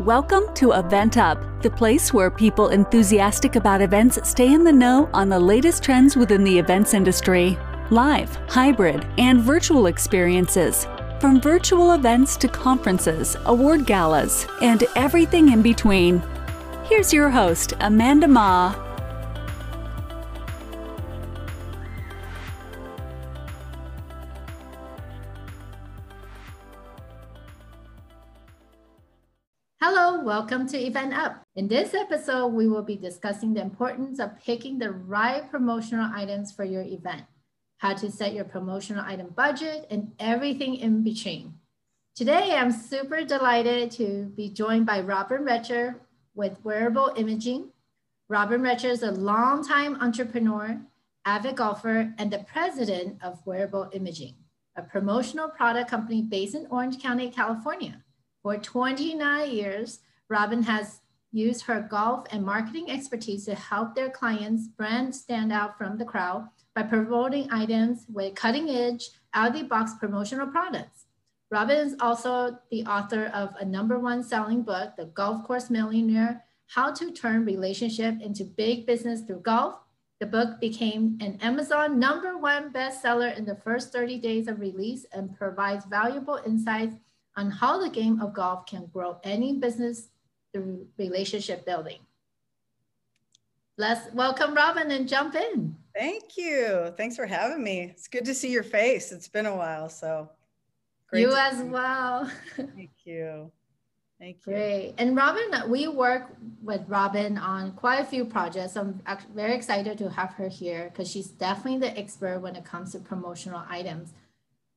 Welcome to Event Up, the place where people enthusiastic about events stay in the know on the latest trends within the events industry. Live, hybrid, and virtual experiences. From virtual events to conferences, award galas, and everything in between. Here's your host, Amanda Ma. Welcome to Event Up. In this episode, we will be discussing the importance of picking the right promotional items for your event, how to set your promotional item budget, and everything in between. Today, I'm super delighted to be joined by Robin Richter with Wearable Imaging. Robin Richter is a longtime entrepreneur, avid golfer, and the president of Wearable Imaging, a promotional product company based in Orange County, California. For 29 years, Robin has used her golf and marketing expertise to help their clients' brand stand out from the crowd by promoting items with cutting edge, out of the box promotional products. Robin is also the author of a number one selling book, The Golf Course Millionaire How to Turn Relationship into Big Business Through Golf. The book became an Amazon number one bestseller in the first 30 days of release and provides valuable insights on how the game of golf can grow any business through relationship building. Let's welcome Robin and jump in. Thank you. Thanks for having me. It's good to see your face. It's been a while, so great. You as well. Thank you. Thank you. Great. And Robin, we work with Robin on quite a few projects. I'm very excited to have her here because she's definitely the expert when it comes to promotional items.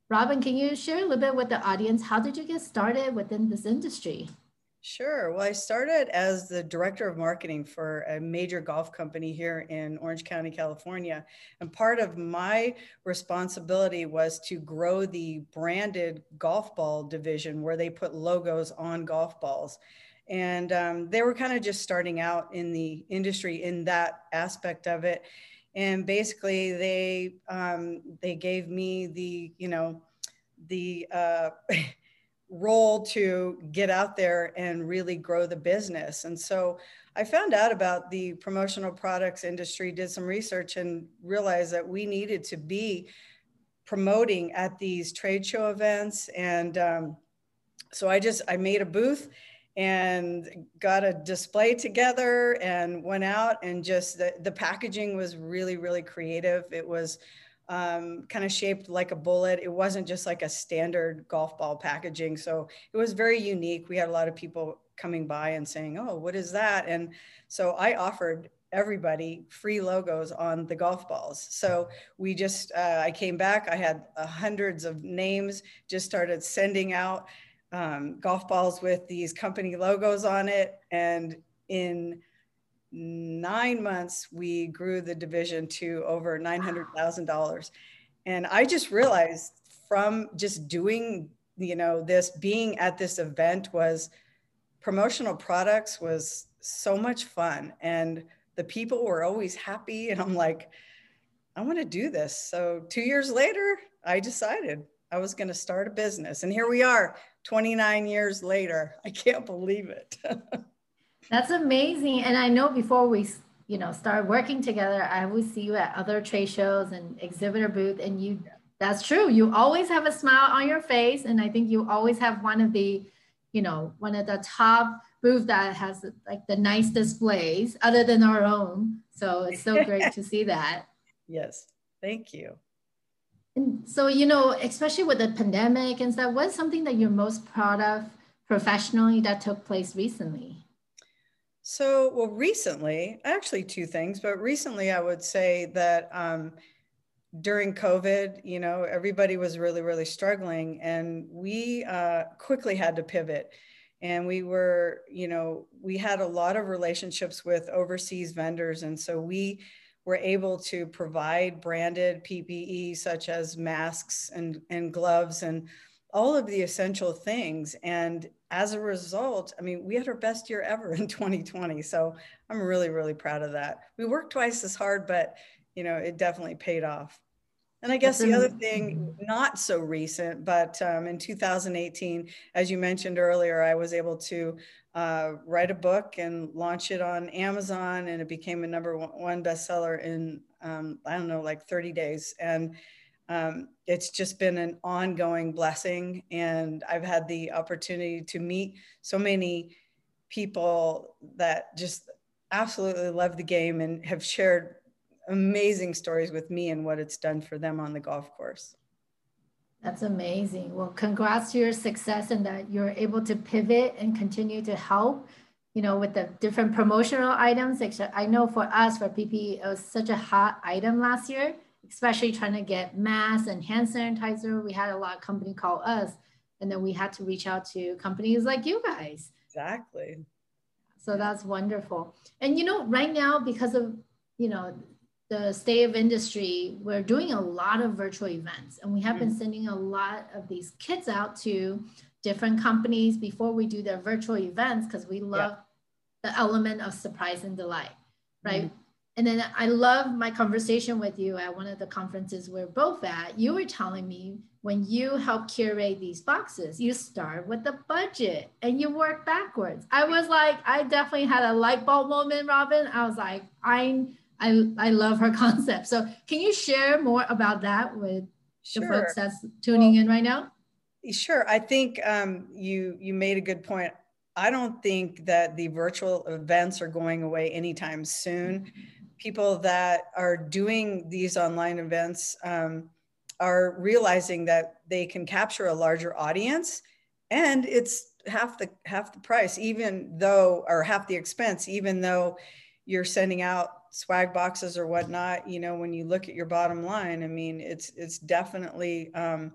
Robin, can you share a little bit with the audience? How did you get started within this industry? Sure. Well, I started as the director of marketing for a major golf company here in Orange County, California. And part of my responsibility was to grow the branded golf ball division where they put logos on golf balls. And um, they were kind of just starting out in the industry in that aspect of it and basically they um, they gave me the you know the uh, role to get out there and really grow the business. And so i found out about the promotional products industry did some research and realized that we needed to be promoting at these trade show events. And um, so i just i made a booth and got a display together and went out and just the, the packaging was really really creative. It was um, kind of shaped like a bullet. It wasn't just like a standard golf ball packaging. So it was very unique. We had a lot of people coming by and saying oh what is that? And so i offered everybody free logos on the golf balls. So we just uh, i came back. I had uh, hundreds of names just started sending out um, golf balls with these company logos on it. And in nine months, we grew the division to over $900,000. And I just realized from just doing, you know, this being at this event was promotional products was so much fun. And the people were always happy. And I'm like, I want to do this. So two years later, I decided I was going to start a business. And here we are 29 years later. I can't believe it. That's amazing. And I know before we, you know, start working together, I always see you at other trade shows and exhibitor booth and you that's true. You always have a smile on your face and I think you always have one of the, you know, one of the top booth that has like the nice displays other than our own. So it's so great to see that. Yes. Thank you. And so, you know, especially with the pandemic and stuff, what's something that you're most proud of professionally that took place recently? So, well, recently, actually, two things, but recently, I would say that um, during COVID, you know, everybody was really, really struggling, and we uh, quickly had to pivot. And we were, you know, we had a lot of relationships with overseas vendors. And so we we're able to provide branded PPE such as masks and, and gloves and all of the essential things. And as a result, I mean, we had our best year ever in 2020. So I'm really, really proud of that. We worked twice as hard, but you know, it definitely paid off. And I guess the other thing, not so recent, but um, in 2018, as you mentioned earlier, I was able to uh, write a book and launch it on Amazon, and it became a number one bestseller in um, I don't know, like 30 days. And um, it's just been an ongoing blessing, and I've had the opportunity to meet so many people that just absolutely love the game and have shared amazing stories with me and what it's done for them on the golf course. That's amazing. Well, congrats to your success and that you're able to pivot and continue to help, you know, with the different promotional items. I know for us, for PP, it was such a hot item last year, especially trying to get masks and hand sanitizer. We had a lot of company call us, and then we had to reach out to companies like you guys. Exactly. So that's wonderful. And you know, right now, because of you know the state of industry, we're doing a lot of virtual events and we have been mm. sending a lot of these kits out to different companies before we do their virtual events because we love yeah. the element of surprise and delight, right? Mm-hmm. And then I love my conversation with you at one of the conferences we're both at. You were telling me when you help curate these boxes, you start with the budget and you work backwards. I was like, I definitely had a light bulb moment, Robin. I was like, I I, I love her concept. So can you share more about that with sure. the folks that's tuning well, in right now? Sure. I think um, you you made a good point. I don't think that the virtual events are going away anytime soon. People that are doing these online events um, are realizing that they can capture a larger audience, and it's half the half the price, even though or half the expense, even though you're sending out swag boxes or whatnot, you know, when you look at your bottom line, I mean, it's it's definitely um,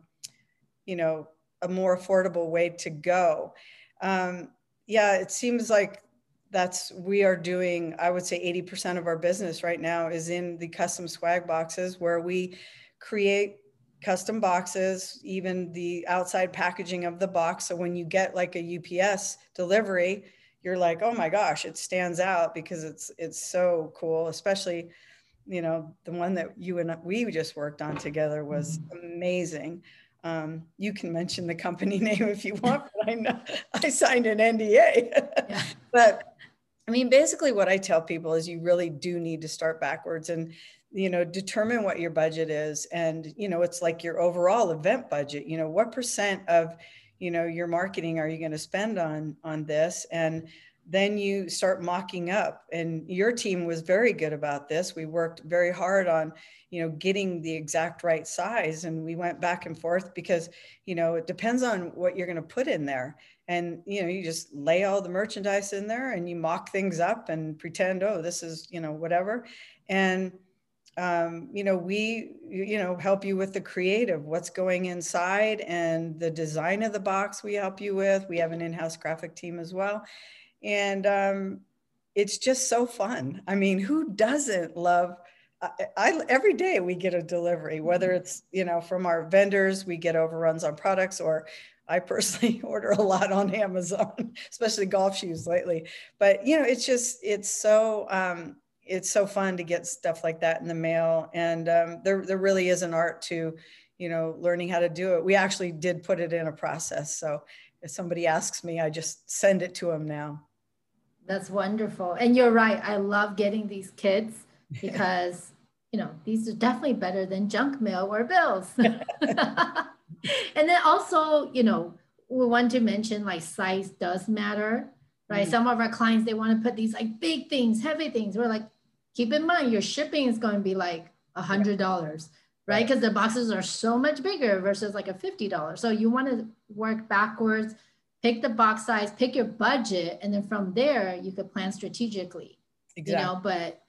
you know a more affordable way to go. Um, yeah, it seems like that's we are doing. I would say 80% of our business right now is in the custom swag boxes where we create custom boxes, even the outside packaging of the box. So when you get like a UPS delivery, you're like, oh my gosh, it stands out because it's it's so cool, especially you know the one that you and we just worked on together was mm-hmm. amazing um, you can mention the company name if you want but i know i signed an nda yeah. but i mean basically what i tell people is you really do need to start backwards and you know determine what your budget is and you know it's like your overall event budget you know what percent of you know your marketing are you going to spend on on this? And then you start mocking up. And your team was very good about this. We worked very hard on you know getting the exact right size and we went back and forth because you know it depends on what you're going to put in there and you know you just lay all the merchandise in there and you mock things up and pretend oh this is you know whatever and um, you know, we, you know, help you with the creative, what's going inside and the design of the box we help you with. We have an in-house graphic team as well. And um, it's just so fun. I mean, who doesn't love, I, I, every day we get a delivery, whether mm-hmm. it's, you know, from our vendors, we get overruns on products or I personally order a lot on Amazon, especially golf shoes lately. But you know, it's just it's so um, it's so fun to get stuff like that in the mail. And um, there, there really is an art to you know learning how to do it. We actually did put it in a process. So if somebody asks me i just send it to them now. That's wonderful. And you're right. I love getting these kids because you know these are definitely better than junk mail or bills and then also you know we want to mention like size does matter right? Mm-hmm. Some of our clients, they want to put these like big things, heavy things. We're like, keep in mind, your shipping is going to be like a hundred dollars, right? Because the boxes are so much bigger versus like a $50. So you want to work backwards, pick the box size, pick your budget, and then from there you could plan strategically. Exactly. You know, but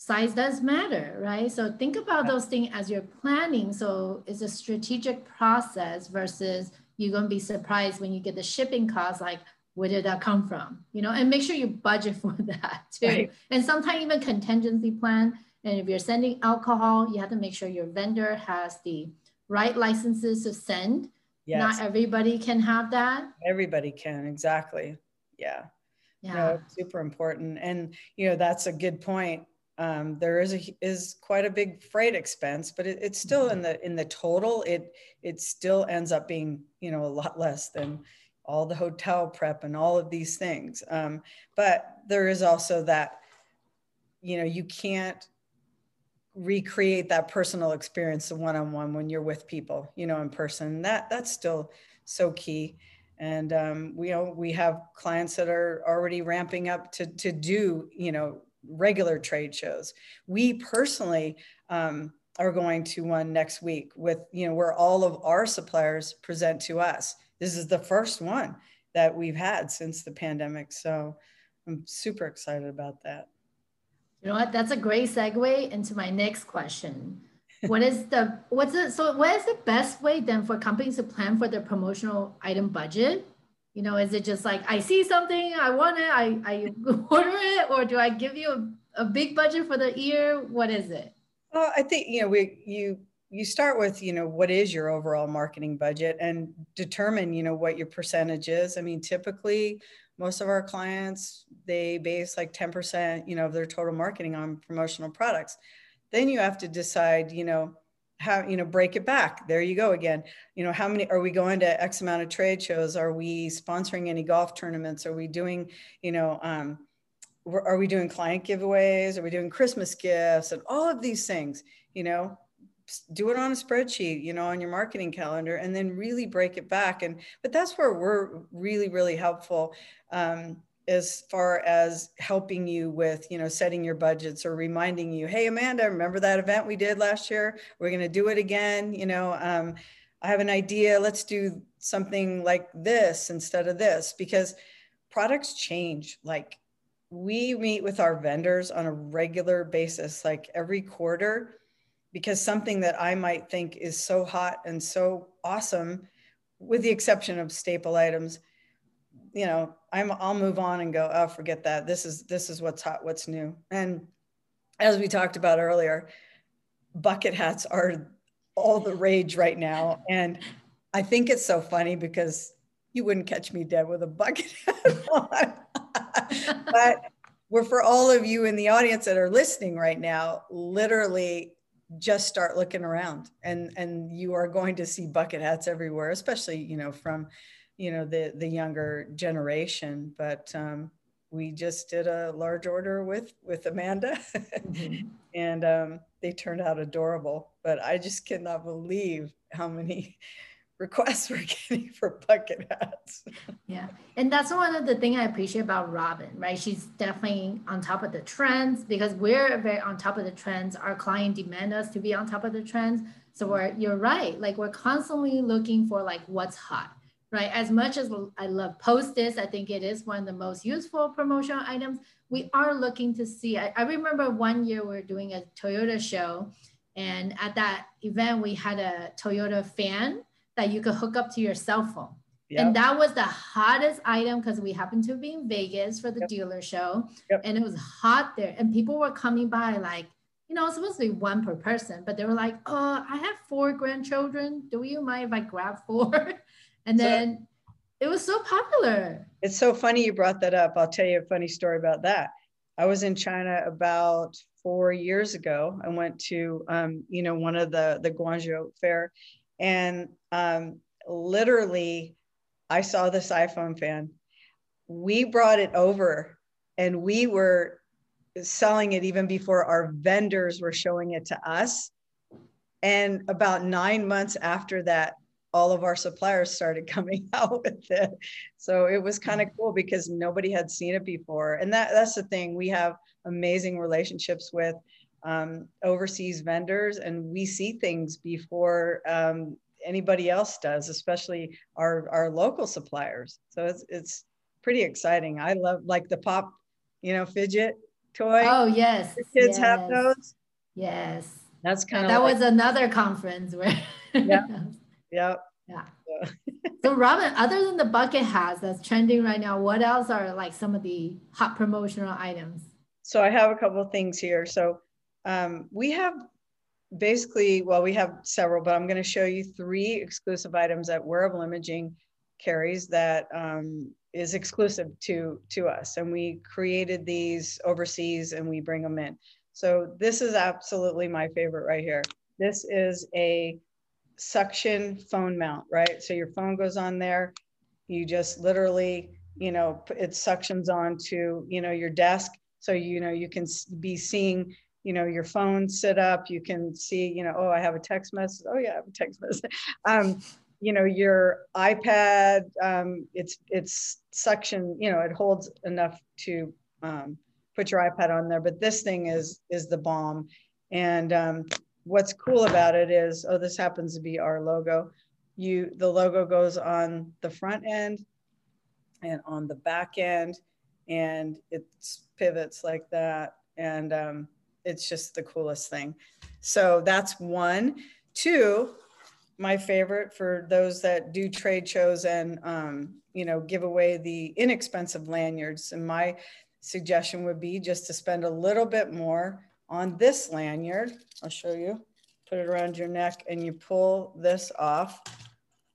size does matter, right? So think about those things as you're planning. So it's a strategic process versus you're going to be surprised when you get the shipping costs, like where did that come from? You know and make sure you budget for that too. Right. and sometimes even contingency plan and if you're sending alcohol you have to make sure your vendor has the right licenses to send. Yes. not everybody can have that. Everybody can exactly. Yeah. Yeah. no, super important. And you know that's a good point um, there is a is quite a big freight expense, but it, it's still in the in the total. It it still ends up being you know a lot less than all the hotel prep and all of these things. Um, but there is also that you know you can't recreate that personal experience the one-on-one when you're with people you know in person that that's still so key and um, we you know we have clients that are already ramping up to to do you know regular trade shows. We personally um, are going to one next week with, you know, where all of our suppliers present to us. This is the first one that we've had since the pandemic. So I'm super excited about that. You know what? That's a great segue into my next question. What is the what's it so what is the best way then for companies to plan for their promotional item budget you know is it just like i see something i want it i, I order it or do i give you a, a big budget for the year what is it? Well i think you know we you you start with you know what is your overall marketing budget and determine you know what your percentage is. I mean typically most of our clients they base like 10% you know of their total marketing on promotional products. Then you have to decide you know how you know break it back. There you go again. You know how many are we going to x amount of trade shows? Are we sponsoring any golf tournaments? Are we doing you know um, are we doing client giveaways? Are we doing christmas gifts and all of these things? You know do it on a spreadsheet you know on your marketing calendar and then really break it back. And but that's where we're really really helpful. Um, as far as helping you with you know setting your budgets or reminding you hey amanda remember that event we did last year? We're going to do it again you know um, i have an idea. Let's do something like this instead of this. Because products change. Like we meet with our vendors on a regular basis like every quarter because something that i might think is so hot and so awesome with the exception of staple items you know i'm i'll move on and go oh forget that. This is this is what's hot what's new. And as we talked about earlier bucket hats are all the rage right now. And i think it's so funny because you wouldn't catch me dead with a bucket hat on. But we're for all of you in the audience that are listening right now literally just start looking around. And and you are going to see bucket hats everywhere especially you know from you know the the younger generation but um, we just did a large order with with amanda. Mm-hmm. and um, they turned out adorable but i just cannot believe how many requests we're getting for bucket hats. Yeah. And that's one of the things i appreciate about robin right? She's definitely on top of the trends because we're very on top of the trends. Our client demand us to be on top of the trends. So we're you're right. Like we're constantly looking for like what's hot right? As much as I love Post-its, I think it is one of the most useful promotional items. We are looking to see. I, I remember one year we were doing a Toyota show, and at that event we had a Toyota fan that you could hook up to your cell phone. Yep. And that was the hottest item because we happened to be in Vegas for the yep. dealer show, yep. and it was hot there. And people were coming by like, you know, it's supposed to be one per person, but they were like, "Oh, I have four grandchildren. Do you mind if I grab four? And then so, it was so popular. It's so funny you brought that up. I'll tell you a funny story about that. I was in China about four years ago. I went to, um, you know, one of the the Guangzhou fair, and um, literally, I saw this iPhone fan. We brought it over, and we were selling it even before our vendors were showing it to us. And about nine months after that, all of our suppliers started coming out with it. So it was kind of mm. cool because nobody had seen it before. And that, that's the thing. We have amazing relationships with um, overseas vendors and we see things before um, anybody else does, especially our, our local suppliers. So it's, it's pretty exciting. I love like the pop, you know, fidget toy. Oh yes. The kids yes. have those. Yes. That's kind of that like, was another conference where yeah Yep. Yeah. so Robin, other than the bucket hats that's trending right now, what else are like some of the hot promotional items? So I have a couple of things here. So um, we have basically, well, we have several, but I'm going to show you three exclusive items that wearable imaging carries that um, is exclusive to to us, and we created these overseas and we bring them in. So this is absolutely my favorite right here. This is a suction phone mount, right? So your phone goes on there. You just literally, you know, it suctions onto, you know, your desk. So, you know, you can be seeing, you know, your phone sit up. You can see, you know, oh, I have a text message. Oh yeah, I have a text message. Um, you know, your iPad, um, it's, it's suction, you know, it holds enough to um, put your iPad on there, but this thing is, is the bomb. And um, what's cool about it is, oh, this happens to be our logo. You, the logo goes on the front end and on the back end, and it pivots like that. And um, it's just the coolest thing. So that's one. Two, my favorite for those that do trade shows and um, you know give away the inexpensive lanyards. And my suggestion would be just to spend a little bit more on this lanyard. I'll show you. Put it around your neck and you pull this off.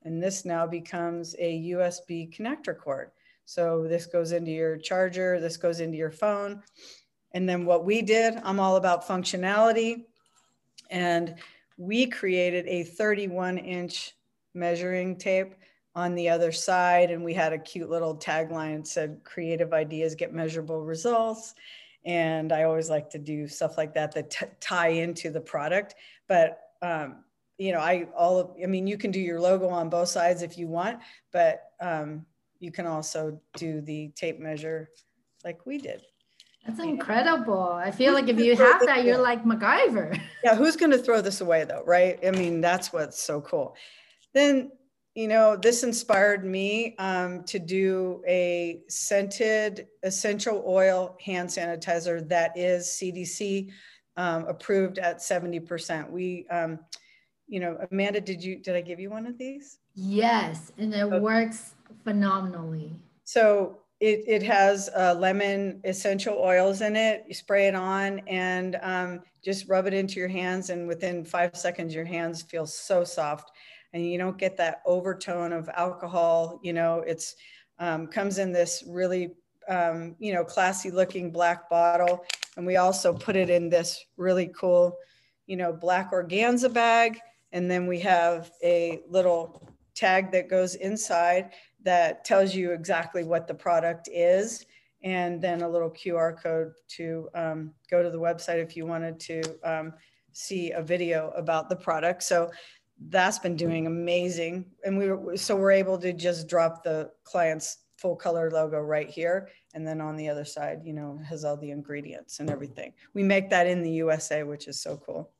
And this now becomes a USB connector cord. So this goes into your charger, this goes into your phone. And then what we did, I'm all about functionality. And we created a 31 inch measuring tape on the other side. And we had a cute little tagline that said, creative ideas get measurable results. And I always like to do stuff like that that t- tie into the product. But, um, you know, I all of, I mean, you can do your logo on both sides if you want, but um, you can also do the tape measure like we did. That's incredible. I feel like if you have that, you're like MacGyver. Yeah, who's going to throw this away though, right? I mean, that's what's so cool. Then you know, this inspired me um, to do a scented essential oil hand sanitizer that is CDC um, approved at 70%. We, um, you know, Amanda, did you, did I give you one of these? Yes, and it okay. works phenomenally. So it, it has uh, lemon essential oils in it. You spray it on and um, just rub it into your hands. And within five seconds, your hands feel so soft and you don't get that overtone of alcohol. You know, it's um, comes in this really um, you know classy looking black bottle, and we also put it in this really cool you know black organza bag, and then we have a little tag that goes inside that tells you exactly what the product is and then a little QR code to um, go to the website if you wanted to um, see a video about the product. So that's been doing amazing. And we were, so we're able to just drop the client's full color logo right here. And then on the other side, you know, has all the ingredients and everything. We make that in the USA, which is so cool.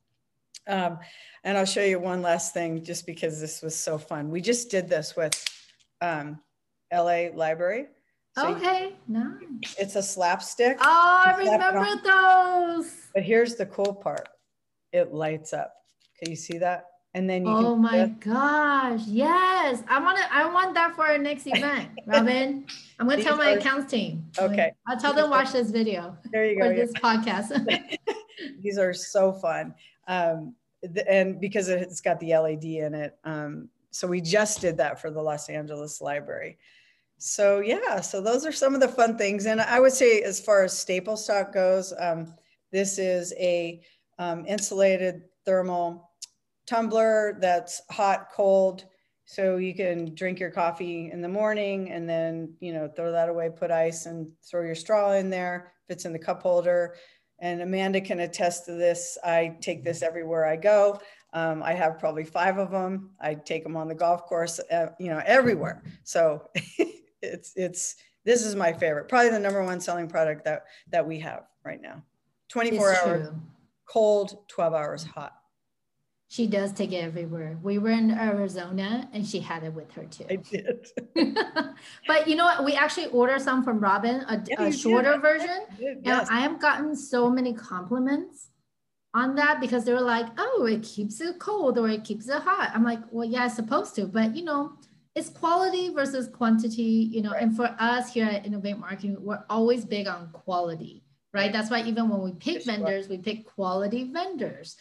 Um, and I'll show you one last thing just because this was so fun. We just did this with um, LA Library. So okay, nice. It's a slapstick. Oh, I remember those. But here's the cool part. It lights up. Can you see that? And then you oh my gosh yes. I want to i want that for our next event robin. I'm going to tell my are, accounts team. Okay. I'll tell them watch this video there you go for this podcast. These are so fun. Um, and because it's got the led in it um, so we just did that for the los angeles library. So yeah so those are some of the fun things. And i would say as far as staple stock goes um, this is a um, insulated thermal tumbler that's hot, cold. So you can drink your coffee in the morning and then, you know, throw that away, put ice and throw your straw in there, fits in the cup holder. And Amanda can attest to this. I take this everywhere I go. Um, I have probably five of them. I take them on the golf course, uh, you know, everywhere. So it's, it's, this is my favorite, probably the number one selling product that, that we have right now. 24 it's hours cold, 12 hours hot. She does take it everywhere. We were in Arizona and she had it with her too. I did. but you know what? We actually ordered some from Robin, a, yeah, a shorter did. version. Yes. And I have gotten so many compliments on that because they were like, oh, it keeps it cold or it keeps it hot. I'm like, well, yeah, it's supposed to. But you know, it's quality versus quantity, you know, right. and for us here at Innovate Marketing, we're always big on quality right? That's why even when we pick vendors, we pick quality vendors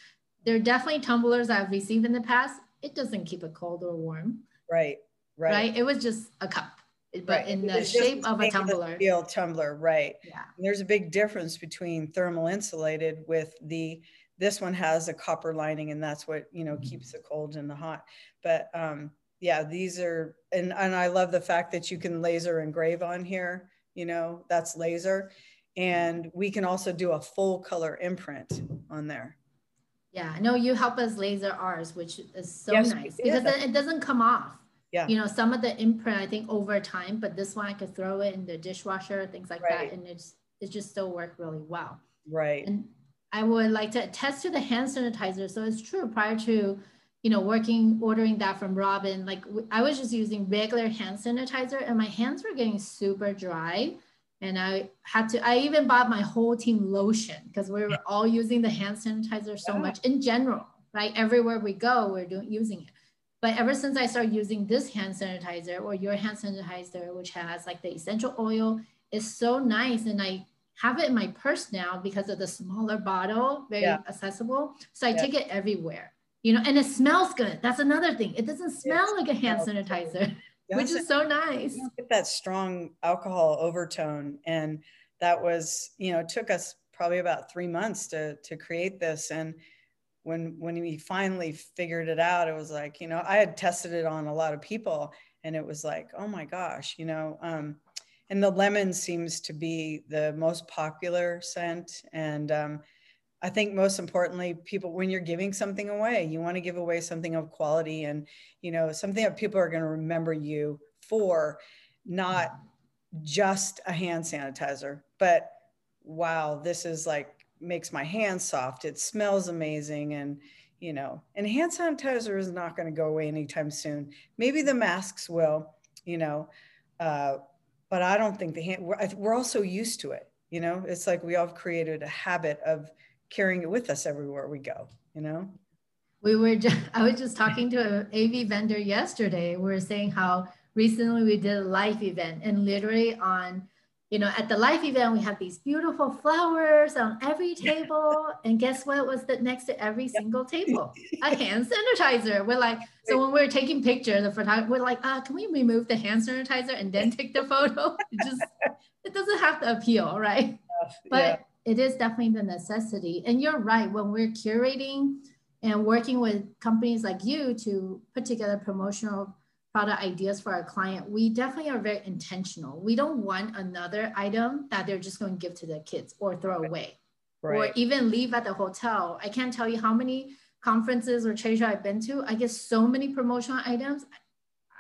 there are definitely tumblers I've received in the past. It doesn't keep it cold or warm. Right. Right. Right. It was just a cup. but right. in the shape of a tumbler. Steel tumbler, right? Yeah. And there's a big difference between thermal insulated with the this one has a copper lining and that's what you know mm-hmm. keeps the cold and the hot but um yeah these are and and i love the fact that you can laser engrave on here you know that's laser and we can also do a full color imprint on there yeah i know you help us laser ours which is so yes, nice because it doesn't come off yeah you know some of the imprint i think over time but this one i could throw it in the dishwasher things like right. that and it's it just still work really well right and I would like to attest to the hand sanitizer. So it's true prior to, you know, working, ordering that from Robin, like I was just using regular hand sanitizer and my hands were getting super dry. And I had to, I even bought my whole team lotion because we were all using the hand sanitizer so much in general, right? Everywhere we go, we're doing using it. But ever since I started using this hand sanitizer or your hand sanitizer, which has like the essential oil, is so nice. And I have it in my purse now because of the smaller bottle, very yeah. accessible. So I yeah. take it everywhere, you know, and it smells good. That's another thing. It doesn't smell it's like a hand sanitizer, which is so nice. Get that strong alcohol overtone. And that was, you know, it took us probably about three months to, to create this. And when, when we finally figured it out, it was like, you know, I had tested it on a lot of people and it was like, oh my gosh, you know, um, and the lemon seems to be the most popular scent and um, i think most importantly people when you're giving something away you want to give away something of quality and you know something that people are going to remember you for not just a hand sanitizer but wow this is like makes my hands soft it smells amazing and you know and hand sanitizer is not going to go away anytime soon maybe the masks will you know uh, but I don't think the hand, we're, we're all so used to it. You know, it's like we all have created a habit of carrying it with us everywhere we go, you know? We were just, I was just talking to an AV vendor yesterday. We were saying how recently we did a live event and literally on you know, at the life event, we have these beautiful flowers on every table. And guess what was the next to every single table? A hand sanitizer. We're like, so when we're taking pictures, the photographer, we're like, ah, can we remove the hand sanitizer and then take the photo? It just, it doesn't have to appeal, right? But yeah. It is definitely the necessity. And you're right, when we're curating and working with companies like you to put together promotional product ideas for our client, we definitely are very intentional. We don't want another item that they're just going to give to the kids or throw right. away right. or even leave at the hotel. I can't tell you how many conferences or trade show I've been to. I get so many promotional items.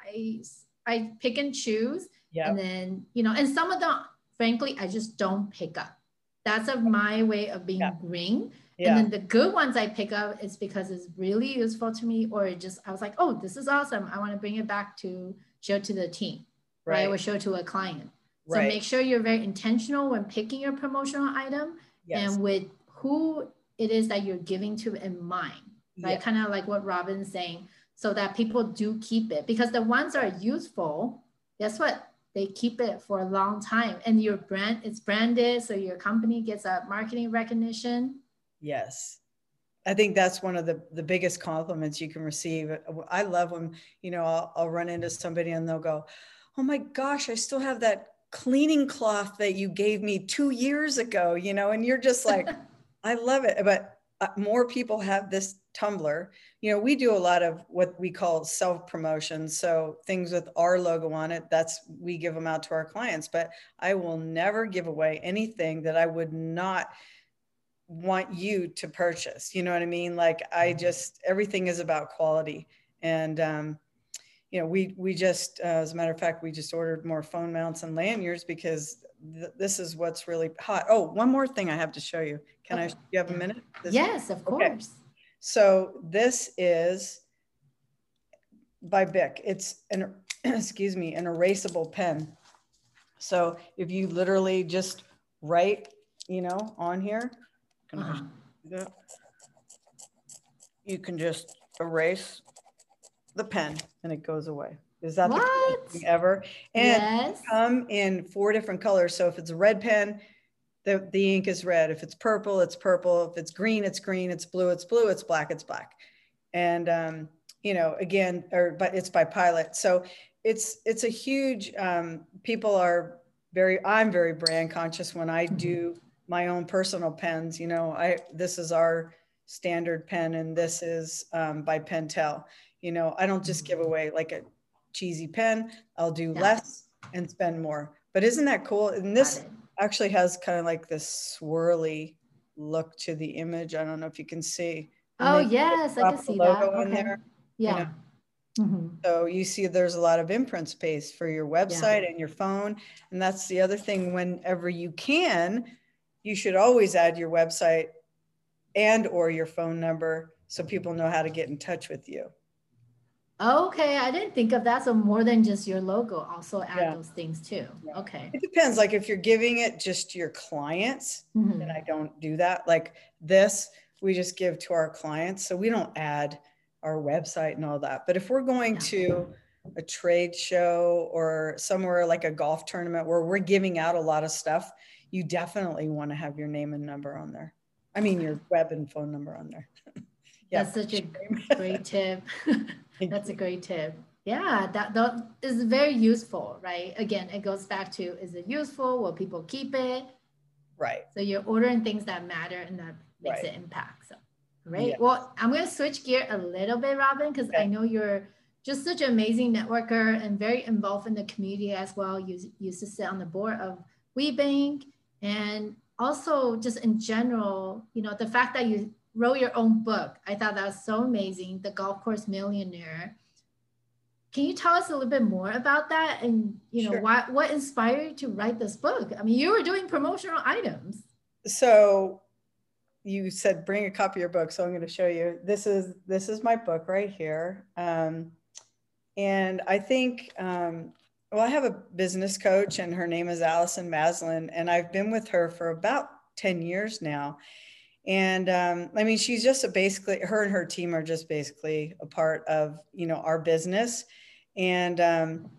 I I pick and choose. Yep. And then, you know, and some of them, frankly, I just don't pick up. That's of my way of being yep. green yeah. And then the good ones I pick up is because it's really useful to me, or just I was like, oh, this is awesome. I want to bring it back to show to the team, right? right? Or show to a client. So right. make sure you're very intentional when picking your promotional item yes. and with who it is that you're giving to in mind, right? Yeah. Kind of like what Robin's saying, so that people do keep it because the ones are useful. Guess what? They keep it for a long time, and your brand is branded, so your company gets a marketing recognition Yes. I think that's one of the, the biggest compliments you can receive. I love when, you know, I'll, I'll run into somebody and they'll go, Oh my gosh, I still have that cleaning cloth that you gave me two years ago, you know, and you're just like, I love it. But uh, more people have this tumbler. You know, we do a lot of what we call self promotion. So things with our logo on it, that's we give them out to our clients. But I will never give away anything that I would not want you to purchase. You know what I mean? Like I mm-hmm. just everything is about quality, and um, you know we we just uh, as a matter of fact we just ordered more phone mounts and lanyards because th- this is what's really hot. Oh, one more thing I have to show you. Can okay. I? You have a minute? This yes, of course. Okay. So this is by Bic. It's an excuse me an erasable pen. So if you literally just write, you know, on here, can uh-huh. You can just erase the pen and it goes away. Is that what? the thing ever? And yes. come in four different colors. So if it's a red pen, the, the ink is red. If it's purple, it's purple. If it's green, it's green. It's blue, it's blue. It's black, it's black. And um, you know, again, or but it's by Pilot. So it's it's a huge um, people are very i'm very brand conscious when i do my own personal pens you know i this is our standard pen and this is um, by pentel you know i don't just give away like a cheesy pen i'll do yeah. less and spend more but isn't that cool and this actually has kind of like this swirly look to the image i don't know if you can see oh yes i can see that okay. there yeah you know? Mm-hmm. So you see there's a lot of imprint space for your website yeah. and your phone. And that's the other thing whenever you can, you should always add your website and or your phone number so people know how to get in touch with you. Okay, I didn't think of that. So more than just your logo, also add yeah. those things too. Yeah. Okay. It depends. Like if you're giving it just to your clients, mm-hmm. and I don't do that. Like this, we just give to our clients. So we don't add our website and all that. But if we're going to a trade show or somewhere like a golf tournament where we're giving out a lot of stuff, you definitely want to have your name and number on there. I mean, your web and phone number on there. yeah. That's such a great tip. That's a great tip. Yeah, that, that is very useful, right? Again, it goes back to is it useful? Will people keep it? Right. So you're ordering things that matter and that makes right. an impact. So Great. Yeah. Well, I'm going to switch gear a little bit, Robin, because okay. I know you're just such an amazing networker and very involved in the community as well. You used to sit on the board of WeBank and also just in general, you know, the fact that you wrote your own book, I thought that was so amazing, The Golf Course Millionaire. Can you tell us a little bit more about that and, you know, sure. what, what inspired you to write this book? I mean, you were doing promotional items. So you said bring a copy of your book, so I'm going to show you. This is this is my book right here, um, and I think um, well, I have a business coach, and her name is Allison Maslan, and I've been with her for about ten years now. And um, I mean, she's just basically her and her team are just basically a part of you know our business, and um,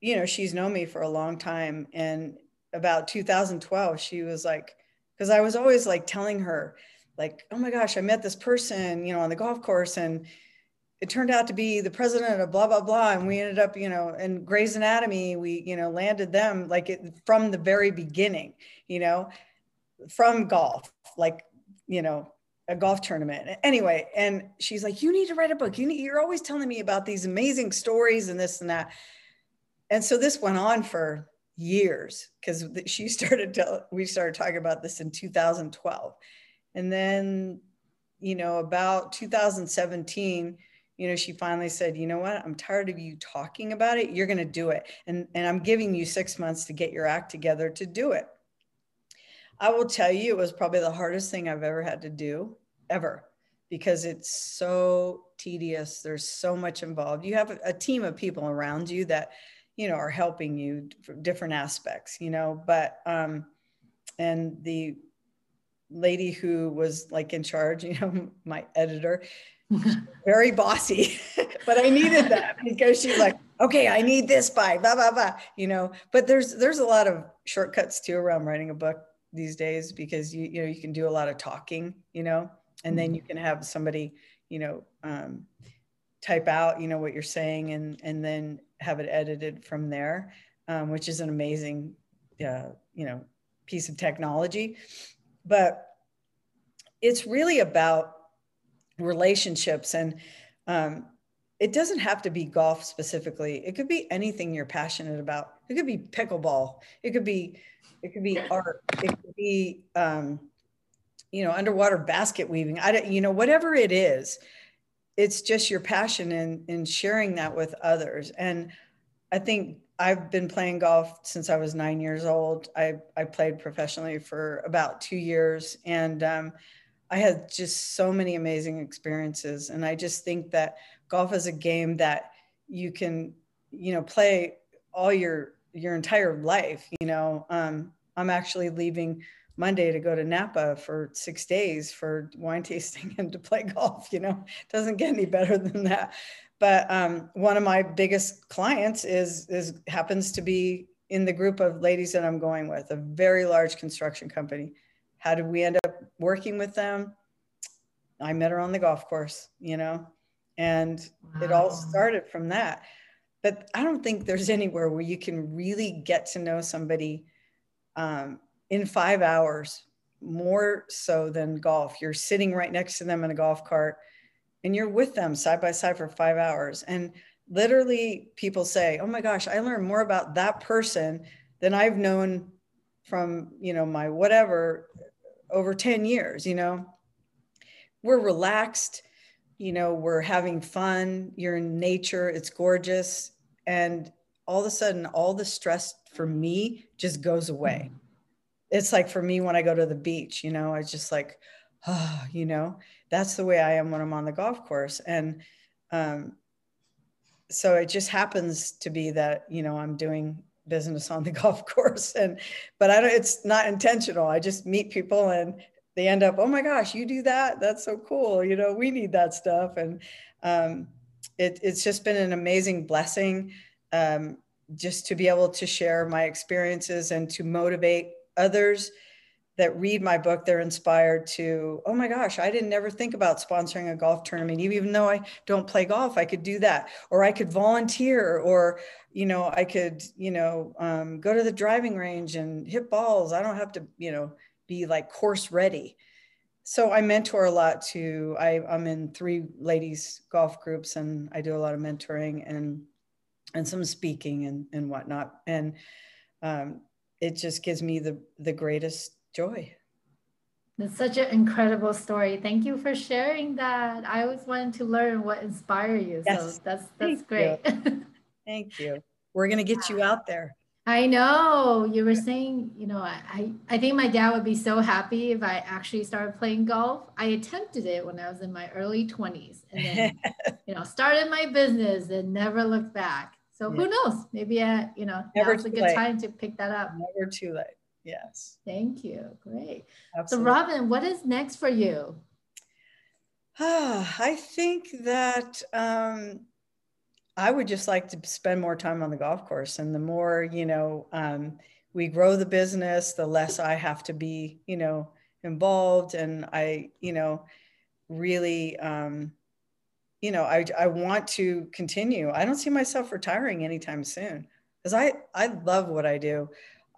you know she's known me for a long time. And about 2012, she was like because I was always like telling her, like, oh my gosh, I met this person, you know, on the golf course, and it turned out to be the president of blah blah blah, and we ended up, you know, in Grey's Anatomy, we, you know, landed them like it, from the very beginning, you know, from golf, like, you know, a golf tournament. Anyway, and she's like, you need to write a book. You need, you're always telling me about these amazing stories and this and that. And so this went on for years because she started to, we started talking about this in 2012 and then you know about 2017 you know she finally said you know what i'm tired of you talking about it you're going to do it and and i'm giving you six months to get your act together to do it i will tell you it was probably the hardest thing i've ever had to do ever because it's so tedious. There's so much involved. You have a, team of people around you that you know are helping you for different aspects you know but um and the lady who was like in charge you know my editor very bossy but i needed that because she's like okay i need this by blah blah blah you know but there's there's a lot of shortcuts too around writing a book these days because you you know you can do a lot of talking you know and then you can have somebody you know um, type out you know what you're saying and and then have it edited from there, um, which is an amazing, uh, you know, piece of technology. But it's really about relationships and um, it doesn't have to be golf specifically. It could be anything you're passionate about. It could be pickleball. It could be, it could be art. It could be, um, you know, underwater basket weaving. I don't, you know, whatever it is it's just your passion in in sharing that with others and i think i've been playing golf since i was nine years old i i played professionally for about two years and um, i had just so many amazing experiences and i just think that golf is a game that you can you know play all your your entire life you know um, i'm actually leaving Monday to go to Napa for six days for wine tasting and to play golf. You know, doesn't get any better than that. But um, one of my biggest clients is is happens to be in the group of ladies that I'm going with, a very large construction company. How did we end up working with them? I met her on the golf course, you know, and wow. it all started from that. but I don't think there's anywhere where you can really get to know somebody um, in five hours more so than golf. You're sitting right next to them in a golf cart and you're with them side by side for five hours. And literally, people say, Oh my gosh, I learned more about that person than I've known from, you know, my whatever over 10 years. You know, we're relaxed you know, we're having fun, you're in nature, it's gorgeous. And all of a sudden, all the stress for me just goes away. It's like for me when I go to the beach, you know, I just like, oh, you know, that's the way I am when I'm on the golf course. And um, so it just happens to be that, you know, I'm doing business on the golf course and but i don't it's not intentional i just meet people and they end up, oh my gosh, you do that? That's so cool. You know, we need that stuff. And um, it, it's just been an amazing blessing um, just to be able to share my experiences and to motivate others that read my book they're inspired to oh my gosh i didn't ever think about sponsoring a golf tournament even though i don't play golf i could do that or i could volunteer or you know i could you know um, go to the driving range and hit balls i don't have to you know be like course ready. So I mentor a lot too. I, I'm in three ladies golf groups and I do a lot of mentoring and and some speaking and, and whatnot. And um, it just gives me the the greatest joy. That's such an incredible story. Thank you for sharing that. I always wanted to learn what inspired you. Yes. So that's that's Thank great. You. Thank you. We're gonna get you out there. I know you were saying, you know, I, I think my dad would be so happy if I actually started playing golf. I attempted it when I was in my early 20s and then, you know, started my business and never looked back. So yeah. who knows? Maybe, uh, you know, never now's a good time to pick that up. Never too late. Yes. Thank you. Great. Absolutely. So, Robin, what is next for you? Ah, I think that um, I would just like to spend more time on the golf course. And the more, you know, um, we grow the business, the less I have to be, you know, involved. And I, you know, really, um, you know, I, I want to continue. I don't see myself retiring anytime soon because I, I love what I do.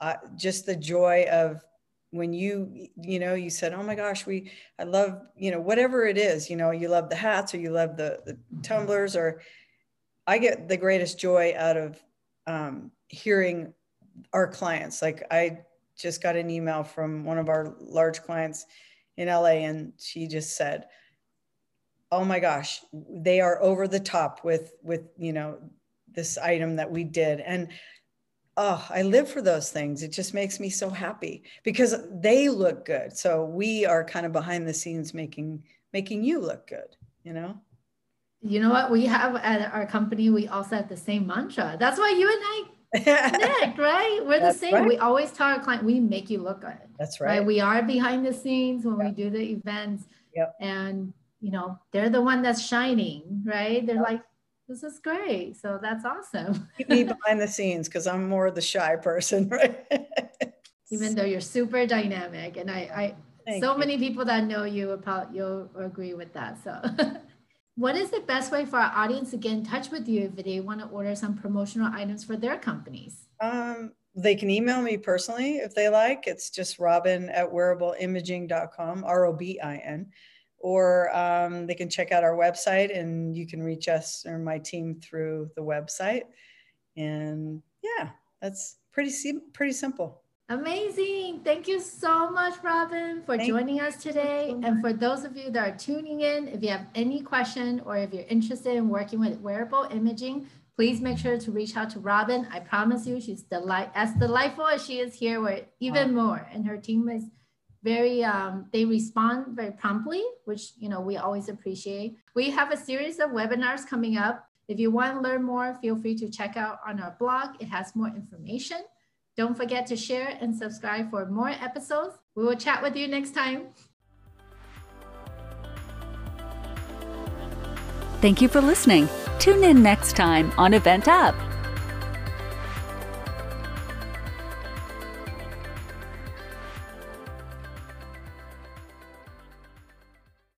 Uh, just the joy of when you you know you said oh my gosh we i love you know whatever it is you know you love the hats or you love the, the tumblers or I get the greatest joy out of um, hearing our clients. Like I just got an email from one of our large clients in LA, and she just said, "Oh my gosh, they are over the top with with you know this item that we did." And oh, I live for those things. It just makes me so happy because they look good. So we are kind of behind the scenes making making you look good. You know. You know what? We have at our company, we also have the same mantra. That's why you and I connect, right? We're That's the same. Right. We always tell our client, we make you look good. That's right. right? We are behind the scenes when we do the events. Yep. And, you know, they're the one that's shining, right? They're yep. like, this is great. So that's awesome. Me behind the scenes because I'm more of the shy person, right? Even though you're super dynamic. And I, I so you. many people that know you about you'll agree with that. So what is the best way for our audience to get in touch with you if they want to order some promotional items for their companies? Um, they can email me personally if they like. It's just robin at wearableimaging.com, R O B I N. Or um, they can check out our website and you can reach us or my team through the website. And yeah, that's pretty, pretty simple. Amazing. Thank you so much, Robin, for Thank joining us today. And for those of you that are tuning in, if you have any question or if you're interested in working with wearable imaging, please make sure to reach out to Robin. I promise you, she's delight as delightful as she is here, or even more. And her team is very um, they respond very promptly, which you know we always appreciate. We have a series of webinars coming up. If you want to learn more, feel free to check out on our blog. It has more information. Don't forget to share and subscribe for more episodes. We will chat with you next time. Thank you for listening. Tune in next time on Event Up.